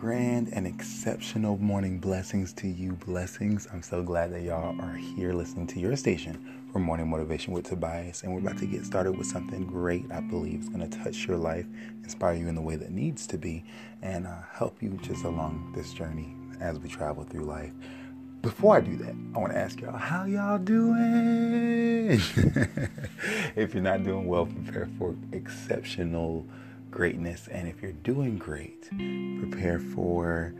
grand and exceptional morning blessings to you. Blessings. I'm so glad that y'all are here listening to your station for Morning Motivation with Tobias. And we're about to get started with something great I believe is going to touch your life, inspire you in the way that needs to be, and uh, help you just along this journey as we travel through life. Before I do that, I want to ask y'all, how y'all doing? if you're not doing well, prepare for exceptional greatness. And if you're doing great, prepare for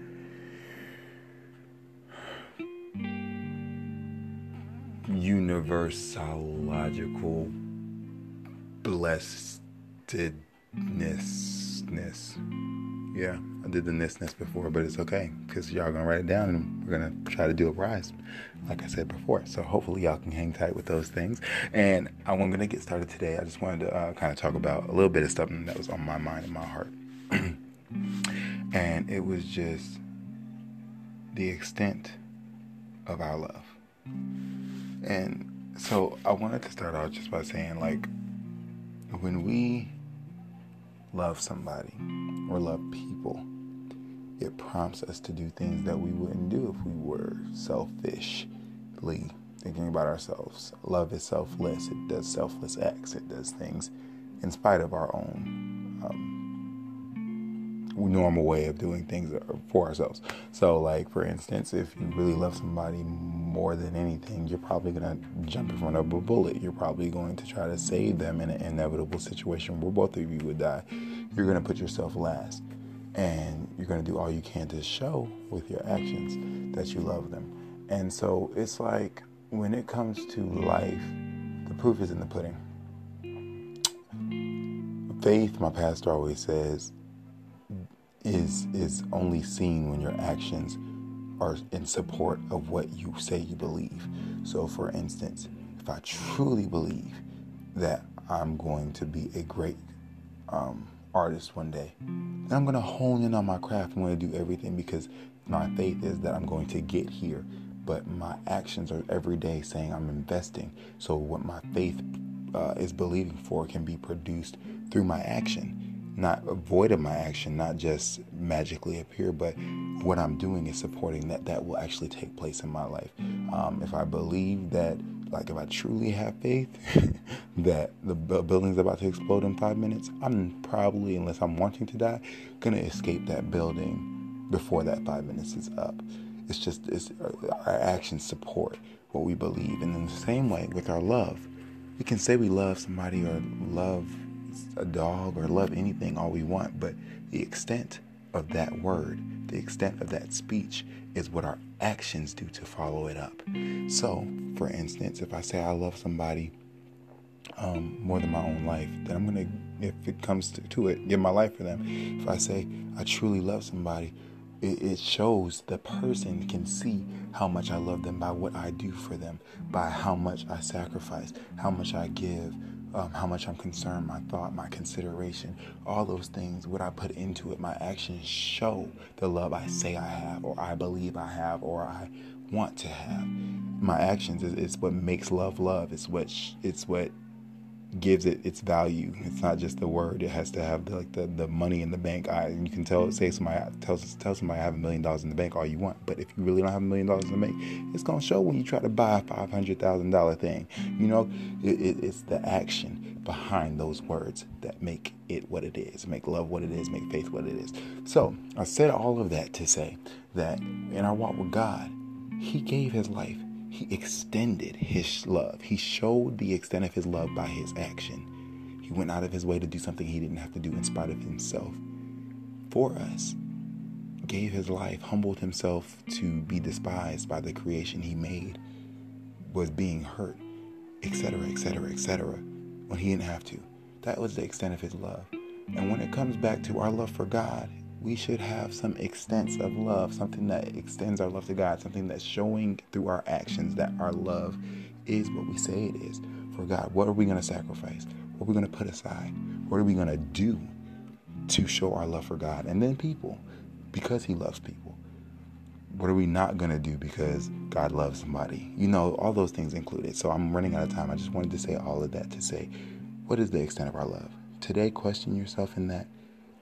universalogical blessedness. Yeah, I did the nessness before, but it's okay because y'all gonna write it down and we're gonna try to do a rise, like I said before. So hopefully y'all can hang tight with those things. And I'm gonna get started today. I just wanted to uh, kind of talk about a little bit of something that was on my mind and my heart, and it was just the extent of our love. And so I wanted to start out just by saying, like, when we love somebody or love people, it prompts us to do things that we wouldn't do if we were selfishly thinking about ourselves. Love is selfless, it does selfless acts, it does things in spite of our own um, normal way of doing things for ourselves. So, like for instance, if you really love somebody more than anything, you're probably gonna jump in front of a bullet. You're probably going to try to save them in an inevitable situation where both of you would die. You're gonna put yourself last, and you're gonna do all you can to show with your actions that you love them. And so it's like when it comes to life, the proof is in the pudding. Faith, my pastor always says, is is only seen when your actions are in support of what you say you believe. So for instance, if I truly believe that I'm going to be a great um, artist one day, then I'm going to hone in on my craft. I'm going to do everything because my faith is that I'm going to get here. But my actions are every day saying I'm investing. So what my faith uh, is believing for can be produced through my action not void my action, not just magically appear, but what I'm doing is supporting that that will actually take place in my life. Um, if I believe that, like if I truly have faith that the building's about to explode in five minutes, I'm probably, unless I'm wanting to die, gonna escape that building before that five minutes is up. It's just it's, uh, our actions support what we believe, and in the same way with our love, we can say we love somebody or love a dog or love anything all we want, but the extent of that word, the extent of that speech is what our actions do to follow it up. So, for instance, if I say I love somebody um, more than my own life, then I'm going to, if it comes to, to, it, give my life for them. If I say I truly love somebody, it, it shows the person can see how much I love them by what I do for them, by how much I sacrifice, how much I give, um, how much I'm concerned, my thought, my consideration, all those things, what I put into it, my actions show the love I say I have, or I believe I have, or I want to have. My actions is, is what makes love love. It's what sh- it's what gives it its value. It's not just the word. It has to have the, like the, the money in the bank. I you can tell say mm-hmm. somebody tell tell somebody I have a million dollars in the bank all you want, but if you really don't have a million dollars in the bank, it's gonna show when you try to buy a five hundred thousand dollar thing. You know, it, it, it's the action behind those words that make it what it is, make love what it is, make faith what it is. So I said all of that to say that in our walk with God, He gave His life he extended his love. He showed the extent of his love by his action. He went out of his way to do something he didn't have to do in spite of himself for us. Gave his life, humbled himself to be despised by the creation he made, was being hurt, etc., etc., etc., when he didn't have to. That was the extent of his love. And when it comes back to our love for God, we should have some extent of love, something that extends our love to God, something that's showing through our actions that our love is what we say it is for God. What are we going to sacrifice? What are we going to put aside? What are we going to do to show our love for God? And then people, because He loves people. What are we not going to do because God loves somebody? You know, all those things included. So I'm running out of time. I just wanted to say all of that to say, what is the extent of our love? Today, question yourself in that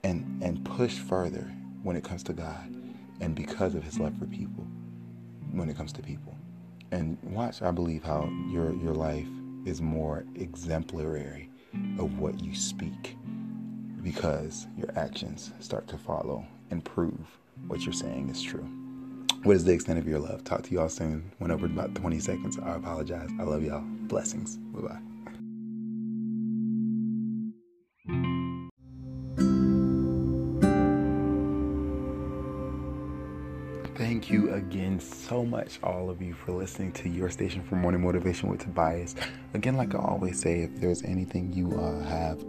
and and push further when it comes to God and because of his love for people when it comes to people. And watch, I believe, how your, your life is more exemplary of what you speak because your actions start to follow and prove what you're saying is true. What is the extent of your love? Talk to y'all soon. Went over about 20 seconds. I apologize. I love y'all. Blessings. Bye bye. Thank you again so much, all of you, for listening to your station for morning motivation with Tobias. Again, like I always say, if there's anything you uh, have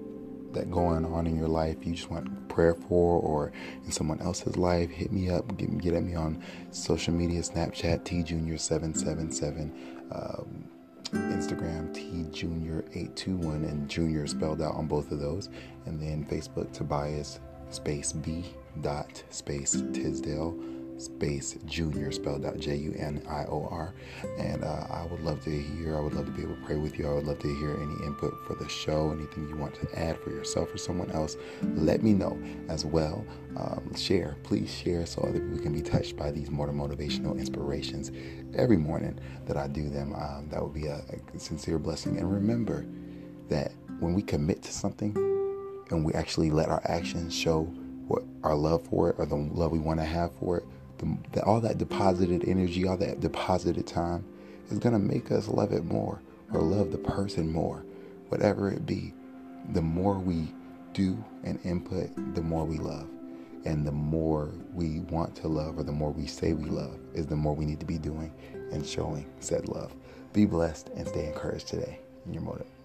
that going on in your life you just want prayer for or in someone else's life, hit me up. Get, get at me on social media, Snapchat, tjunior777, um, Instagram, tjunior821, and junior spelled out on both of those. And then Facebook, Tobias space B dot space Tisdale space junior spelled out J U N I O R. And uh, I would love to hear, I would love to be able to pray with you. I would love to hear any input for the show, anything you want to add for yourself or someone else. Let me know as well. Um, share, please share so other people can be touched by these more motivational inspirations every morning that I do them. Um, that would be a, a sincere blessing. And remember that when we commit to something and we actually let our actions show what our love for it or the love we want to have for it, the, the, all that deposited energy, all that deposited time is going to make us love it more or love the person more, whatever it be. The more we do and input, the more we love. And the more we want to love, or the more we say we love, is the more we need to be doing and showing said love. Be blessed and stay encouraged today in your motive.